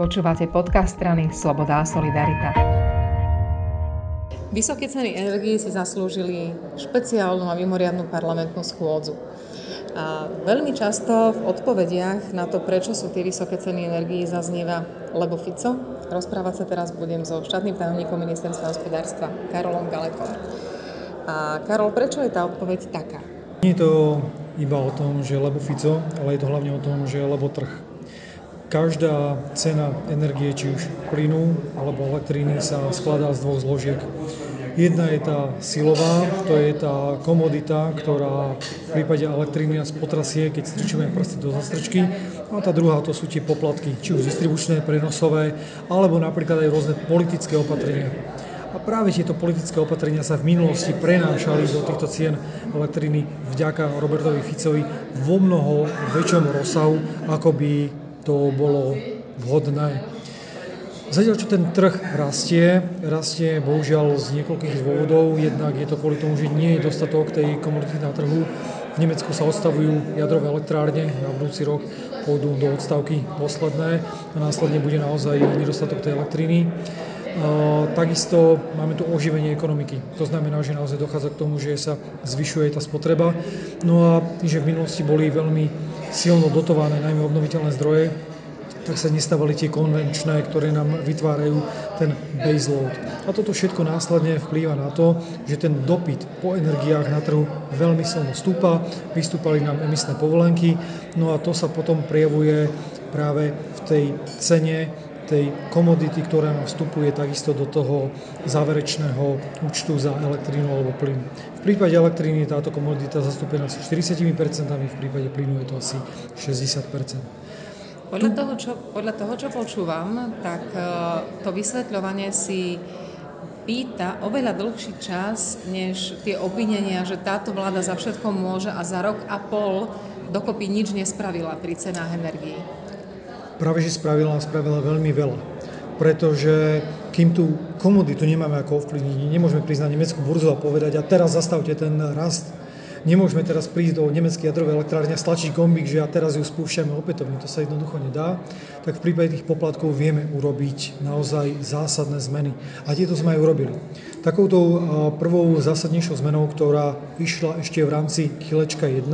Počúvate podcast strany Sloboda a Solidarita. Vysoké ceny energii si zaslúžili špeciálnu a mimoriadnú parlamentnú schôdzu. A veľmi často v odpovediach na to, prečo sú tie vysoké ceny energii, zaznieva lebo Fico. Rozprávať sa teraz budem so štátnym tajomníkom ministerstva hospodárstva Karolom Galekom. A Karol, prečo je tá odpoveď taká? Nie je to iba o tom, že lebo Fico, ale je to hlavne o tom, že lebo trh. Každá cena energie, či už plynu alebo elektriny, sa skladá z dvoch zložiek. Jedna je tá silová, to je tá komodita, ktorá v prípade elektriny nás potrasie, keď strčíme prsty do zastrčky. A tá druhá to sú tie poplatky, či už distribučné, prenosové, alebo napríklad aj rôzne politické opatrenia. A práve tieto politické opatrenia sa v minulosti prenášali do týchto cien elektriny vďaka Robertovi Ficovi vo mnoho väčšom rozsahu, ako by to bolo vhodné. Zatiaľ, čo ten trh rastie, rastie bohužiaľ z niekoľkých dôvodov. Jednak je to kvôli tomu, že nie je dostatok tej komodity na trhu. V Nemecku sa odstavujú jadrové elektrárne, na budúci rok pôjdu do odstavky posledné a následne bude naozaj nedostatok tej elektriny. Takisto máme tu oživenie ekonomiky. To znamená, že naozaj dochádza k tomu, že sa zvyšuje tá spotreba. No a že v minulosti boli veľmi silno dotované, najmä obnoviteľné zdroje, tak sa nestávali tie konvenčné, ktoré nám vytvárajú ten baseload. A toto všetko následne vplýva na to, že ten dopyt po energiách na trhu veľmi silno stúpa, vystúpali nám emisné povolenky, no a to sa potom prejavuje práve v tej cene tej komodity, ktorá nám vstupuje takisto do toho záverečného účtu za elektrínu alebo plyn. V prípade elektriny je táto komodita zastúpená asi 40%, v prípade plynu je to asi 60%. Podľa toho, čo, podľa toho, čo počúvam, tak e, to vysvetľovanie si pýta oveľa dlhší čas, než tie obvinenia, že táto vláda za všetko môže a za rok a pol dokopy nič nespravila pri cenách energií práve že spravila a spravila veľmi veľa. Pretože kým tú komoditu nemáme ako ovplyvniť, nemôžeme prísť na nemeckú burzu a povedať a teraz zastavte ten rast Nemôžeme teraz prísť do nemeckej jadrovej elektrárne a stlačiť gombík, že a teraz ju spúšťame opätovne. To sa jednoducho nedá. Tak v prípade tých poplatkov vieme urobiť naozaj zásadné zmeny. A tieto sme aj urobili. Takouto prvou zásadnejšou zmenou, ktorá išla ešte v rámci kilečka 1,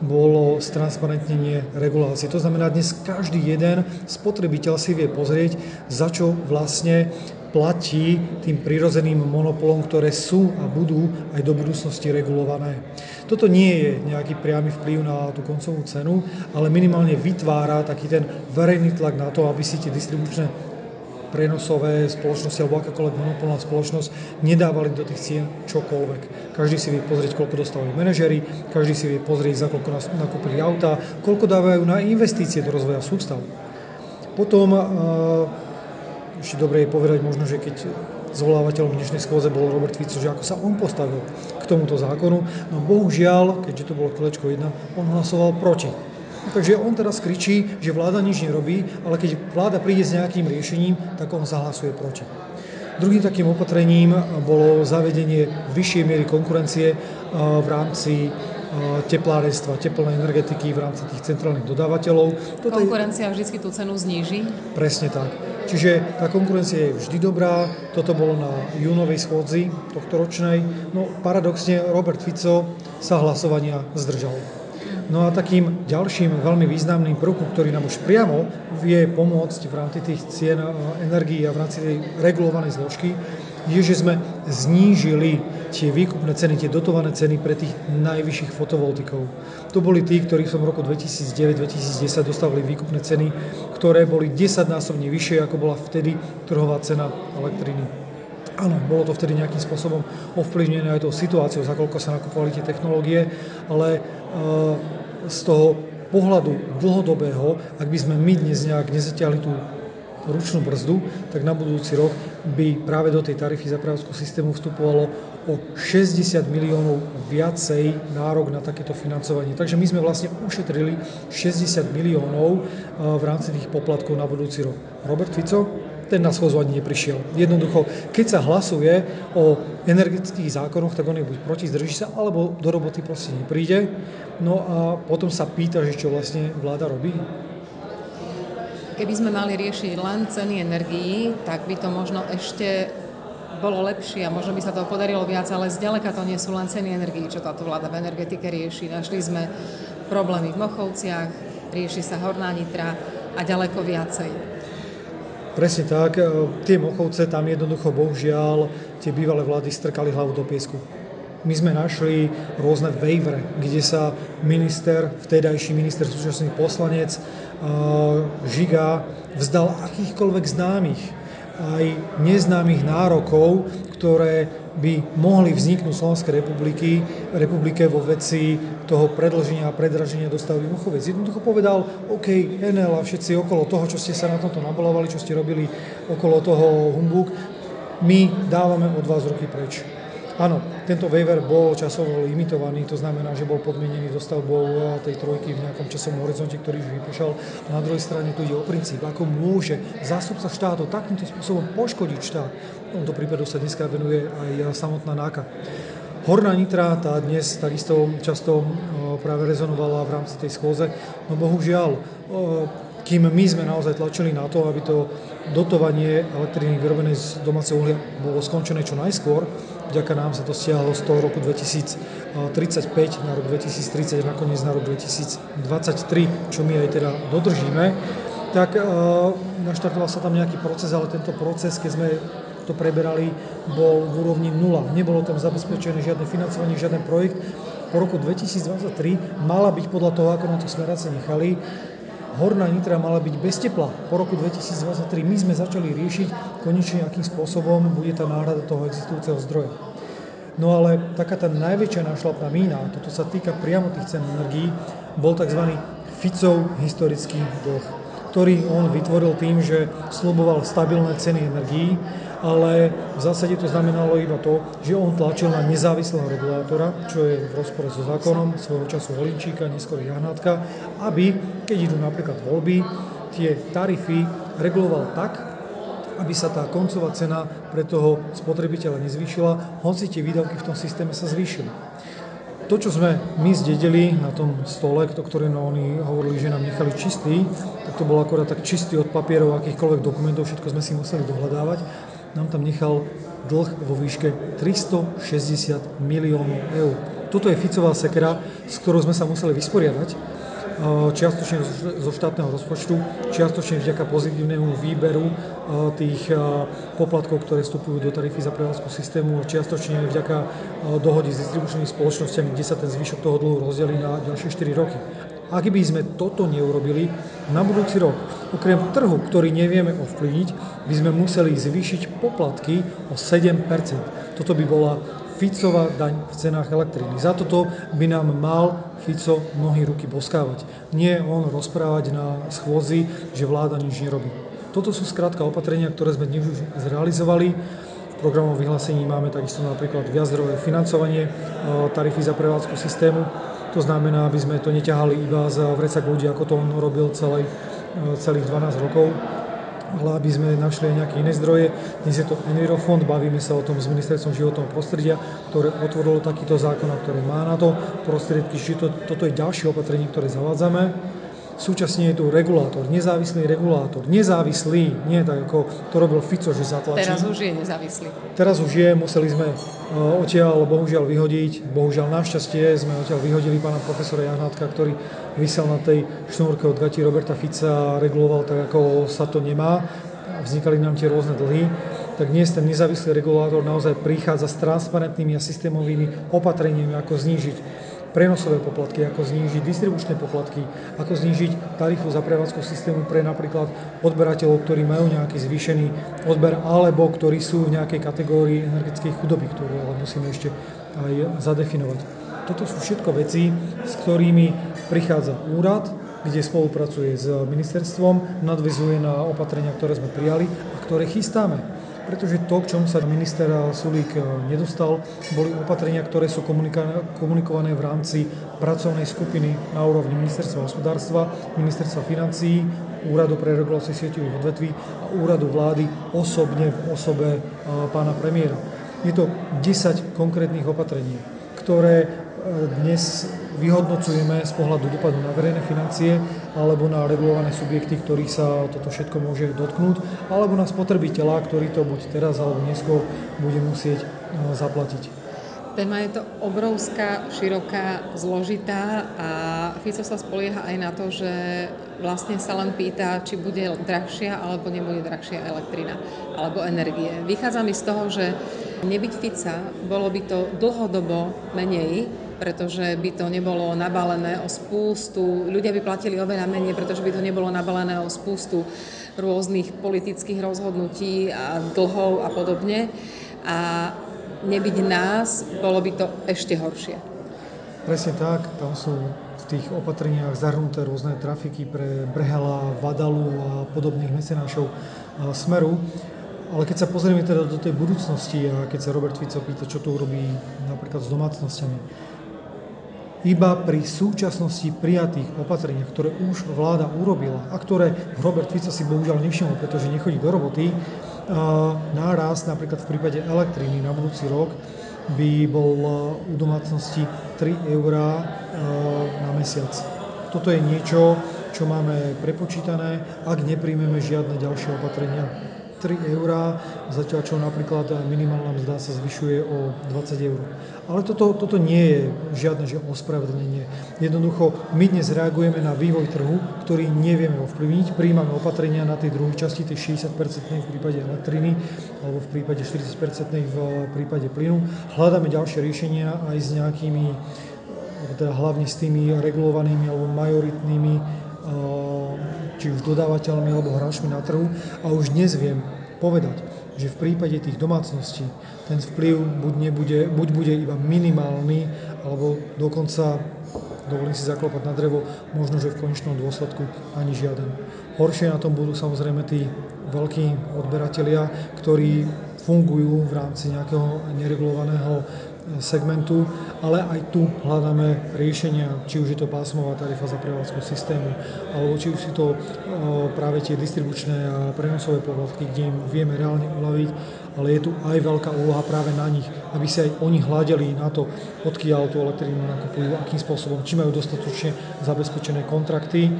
bolo stransparentnenie regulácie. To znamená, dnes každý jeden spotrebiteľ si vie pozrieť, za čo vlastne platí tým prirodzeným monopolom, ktoré sú a budú aj do budúcnosti regulované. Toto nie je nejaký priamy vplyv na tú koncovú cenu, ale minimálne vytvára taký ten verejný tlak na to, aby si tie distribučné prenosové spoločnosti alebo akákoľvek monopolná spoločnosť nedávali do tých cien čokoľvek. Každý si vie pozrieť, koľko dostávajú manažery, každý si vie pozrieť, za koľko nakúpili auta, koľko dávajú na investície do rozvoja sústav. Potom ešte dobre je povedať možno, že keď zvolávateľom dnešnej schôze bol Robert Fico, že ako sa on postavil k tomuto zákonu. No bohužiaľ, keďže to bolo kolečko 1, on hlasoval proti. Takže on teraz kričí, že vláda nič nerobí, ale keď vláda príde s nejakým riešením, tak on zahlasuje proti. Druhým takým opatrením bolo zavedenie vyššej miery konkurencie v rámci teplárenstva, teplnej energetiky v rámci tých centrálnych dodávateľov. Toto Konkurencia vždy tú cenu zníži? Presne tak. Čiže tá konkurencia je vždy dobrá. Toto bolo na júnovej schôdzi tohto ročnej. No paradoxne Robert Fico sa hlasovania zdržal. No a takým ďalším veľmi významným prvkom, ktorý nám už priamo vie pomôcť v rámci tých cien energií a v rámci tej regulovanej zložky, je, že sme znížili tie výkupné ceny, tie dotované ceny pre tých najvyšších fotovoltikov. To boli tí, ktorí v roku 2009-2010 dostávali výkupné ceny, ktoré boli 10-násobne vyššie, ako bola vtedy trhová cena elektriny. Áno, bolo to vtedy nejakým spôsobom ovplyvnené aj tou situáciou, za koľko sa nakupovali tie technológie, ale e, z toho pohľadu dlhodobého, ak by sme my dnes nejak nezatiahli tú ručnú brzdu, tak na budúci rok by práve do tej tarify zapravského systému vstupovalo o 60 miliónov viacej nárok na takéto financovanie. Takže my sme vlastne ušetrili 60 miliónov eh, v rámci tých poplatkov na budúci rok. Robert Fico, ten na schôzu ani neprišiel. Jednoducho, keď sa hlasuje o energetických zákonoch, tak on je buď proti, zdrží sa, alebo do roboty proste nepríde. No a potom sa pýta, že čo vlastne vláda robí. keby sme mali riešiť len ceny energií, tak by to možno ešte bolo lepšie a možno by sa to podarilo viac, ale zďaleka to nie sú len ceny energií, čo táto vláda v energetike rieši. Našli sme problémy v Mochovciach, rieši sa Horná Nitra a ďaleko viacej. Presne tak. Tie Mochovce tam jednoducho, bohužiaľ, tie bývalé vlády strkali hlavu do piesku my sme našli rôzne waivere, kde sa minister, vtedajší minister, súčasný poslanec Žiga vzdal akýchkoľvek známych aj neznámych nárokov, ktoré by mohli vzniknúť Slovenskej republiky, republike vo veci toho predlženia a predraženia dostavby Muchovec. Jednoducho povedal, OK, NL a všetci okolo toho, čo ste sa na tomto nabolovali, čo ste robili okolo toho humbuk, my dávame od vás ruky preč. Áno, tento waiver bol časovo limitovaný, to znamená, že bol podmienený dostavbou eh, tej trojky v nejakom časovom horizonte, ktorý už. A na druhej strane tu ide o princíp, ako môže zástupca štátu takýmto spôsobom poškodiť štát. V tomto prípade sa dneska venuje aj samotná náka. Horná Nitra tá dnes takisto často eh, práve rezonovala v rámci tej schôze, no bohužiaľ, eh, kým my sme naozaj tlačili na to, aby to dotovanie elektriny vyrobenej z domáceho uhlia bolo skončené čo najskôr, Vďaka nám sa to stiahlo z toho roku 2035 na rok 2030 a nakoniec na rok 2023, čo my aj teda dodržíme. Tak e, naštartoval sa tam nejaký proces, ale tento proces, keď sme to preberali, bol v úrovni nula. Nebolo tam zabezpečené žiadne financovanie, žiaden projekt. Po roku 2023 mala byť podľa toho, ako na to smeráce nechali, Horná Nitra mala byť bez tepla. Po roku 2023 my sme začali riešiť konečne, akým spôsobom bude tá náhrada toho existujúceho zdroja. No ale taká tá najväčšia nášlapná mína, toto sa týka priamo tých cen energií, bol tzv. Ficov historický dlh, ktorý on vytvoril tým, že sluboval stabilné ceny energií ale v zásade to znamenalo iba to, že on tlačil na nezávislého regulátora, čo je v rozpore so zákonom svojho času Holinčíka, neskôr Jahnátka, aby, keď idú napríklad voľby, tie tarify reguloval tak, aby sa tá koncová cena pre toho spotrebiteľa nezvýšila, hoci tie výdavky v tom systéme sa zvýšili. To, čo sme my zdedili na tom stole, o ktorým oni hovorili, že nám nechali čistý, tak to bolo akorát tak čistý od papierov, akýchkoľvek dokumentov, všetko sme si museli dohľadávať nám tam nechal dlh vo výške 360 miliónov eur. Toto je Ficová sekera, s ktorou sme sa museli vysporiadať, čiastočne zo štátneho rozpočtu, čiastočne vďaka pozitívnemu výberu tých poplatkov, ktoré vstupujú do tarify za prevádzku systému, čiastočne vďaka dohody s distribučnými spoločnosťami, kde sa ten zvyšok toho dlhu rozdelí na ďalšie 4 roky. Ak by sme toto neurobili, na budúci rok, okrem trhu, ktorý nevieme ovplyvniť, by sme museli zvýšiť poplatky o 7% Toto by bola Ficová daň v cenách elektriny. Za toto by nám mal Fico mnohý ruky boskávať. Nie on rozprávať na schôzi, že vláda nič nerobí. Toto sú skrátka opatrenia, ktoré sme dnes už zrealizovali. V programovom vyhlásení máme takisto napríklad viaczdrojové financovanie tarify za prevádzku systému, to znamená, aby sme to neťahali iba za vrecak ľudí, ako to on robil celý, e, celých 12 rokov, ale aby sme našli aj nejaké iné zdroje. Dnes je to Envirofond, bavíme sa o tom s Ministerstvom životného prostredia, ktoré otvorilo takýto zákon a ktoré má na to prostriedky. Čiže to, toto je ďalšie opatrenie, ktoré zavádzame. Súčasne je tu regulátor, nezávislý regulátor. Nezávislý, nie tak ako to robil Fico, že zatlačí. Teraz už je nezávislý. Teraz už je, museli sme uh, odtiaľ bohužiaľ vyhodiť. Bohužiaľ našťastie sme odtiaľ vyhodili pána profesora Jahnátka, ktorý vysel na tej šnúrke od gati Roberta Fica a reguloval tak, ako sa to nemá. Vznikali nám tie rôzne dlhy tak dnes ten nezávislý regulátor naozaj prichádza s transparentnými a systémovými opatreniami, ako znížiť prenosové poplatky, ako znížiť distribučné poplatky, ako znížiť tarifu za prevádzku systému pre napríklad odberateľov, ktorí majú nejaký zvýšený odber alebo ktorí sú v nejakej kategórii energetickej chudoby, ktorú ale musíme ešte aj zadefinovať. Toto sú všetko veci, s ktorými prichádza úrad, kde spolupracuje s ministerstvom, nadvezuje na opatrenia, ktoré sme prijali a ktoré chystáme pretože to, k čomu sa minister Sulík e, nedostal, boli opatrenia, ktoré sú komunikované v rámci pracovnej skupiny na úrovni ministerstva hospodárstva, ministerstva financií, Úradu pre reguláciu sieťových odvetví a Úradu vlády osobne v osobe e, pána premiéra. Je to 10 konkrétnych opatrení, ktoré dnes vyhodnocujeme z pohľadu dopadu na verejné financie alebo na regulované subjekty, ktorých sa toto všetko môže dotknúť, alebo na spotrebiteľa, ktorý to buď teraz alebo neskôr bude musieť zaplatiť. Téma je to obrovská, široká, zložitá a Fico sa spolieha aj na to, že vlastne sa len pýta, či bude drahšia alebo nebude drahšia elektrina alebo energie. Vychádza mi z toho, že nebyť Fica, bolo by to dlhodobo menej, pretože by to nebolo nabalené o spústu, ľudia by platili oveľa menej, pretože by to nebolo nabalené o spústu rôznych politických rozhodnutí a dlhov a podobne. A nebyť nás, bolo by to ešte horšie. Presne tak, tam sú v tých opatreniach zahrnuté rôzne trafiky pre Brehela, Vadalu a podobných mecenášov Smeru. Ale keď sa pozrieme teda do tej budúcnosti a keď sa Robert Fico pýta, čo to urobí napríklad s domácnosťami, iba pri súčasnosti prijatých opatreniach, ktoré už vláda urobila a ktoré Robert Fico si bohužiaľ nevšimol, pretože nechodí do roboty, náraz napríklad v prípade elektriny na budúci rok by bol u domácnosti 3 eurá na mesiac. Toto je niečo, čo máme prepočítané, ak nepríjmeme žiadne ďalšie opatrenia 3 eurá, zatiaľ čo napríklad minimálna mzda sa zvyšuje o 20 eur. Ale toto, toto nie je žiadne že ospravedlnenie. Jednoducho my dnes reagujeme na vývoj trhu, ktorý nevieme ovplyvniť. Príjmame opatrenia na tej druhej časti, tej 60% v prípade elektriny alebo v prípade 40% v prípade plynu. Hľadáme ďalšie riešenia aj s nejakými teda hlavne s tými regulovanými alebo majoritnými či už dodávateľmi alebo hráčmi na trhu a už dnes viem povedať, že v prípade tých domácností ten vplyv buď, nebude, buď bude iba minimálny, alebo dokonca, dovolím si zaklopať na drevo, možno, že v konečnom dôsledku ani žiaden. Horšie na tom budú samozrejme tí veľkí odberatelia, ktorí fungujú v rámci nejakého neregulovaného segmentu, ale aj tu hľadáme riešenia, či už je to pásmová tarifa za prevádzku systému, alebo či už sú to práve tie distribučné a prenosové poplatky, kde im vieme reálne uľaviť, ale je tu aj veľká úloha práve na nich, aby si aj oni hľadeli na to, odkiaľ tú elektrínu nakupujú, akým spôsobom, či majú dostatočne zabezpečené kontrakty.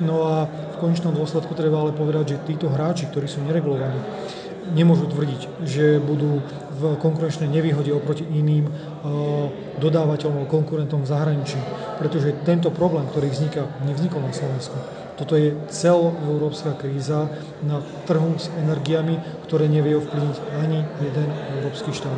No a v konečnom dôsledku treba ale povedať, že títo hráči, ktorí sú neregulovaní, nemôžu tvrdiť, že budú v konkurenčnej nevýhode oproti iným eh, dodávateľom konkurentom v zahraničí. Pretože tento problém, ktorý vzniká, nevznikol na Slovensku. Toto je celoeurópska kríza na trhu s energiami, ktoré nevie ovplyvniť ani jeden európsky štát.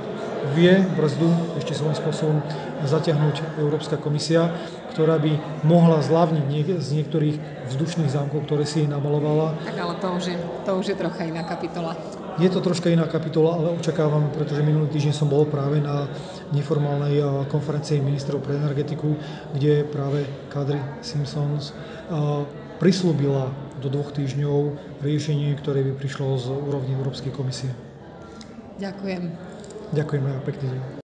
Vie brzdu ešte svojím spôsobom zatiahnuť Európska komisia, ktorá by mohla zľavniť niek- z niektorých vzdušných zámkov, ktoré si namalovala. Tak ale to už je, to už je trocha iná kapitola. Je to troška iná kapitola, ale očakávam, pretože minulý týždeň som bol práve na neformálnej konferencii ministrov pre energetiku, kde práve Kadri Simpsons prislúbila do dvoch týždňov riešenie, ktoré by prišlo z úrovni Európskej komisie. Ďakujem. Ďakujem a pekný deň.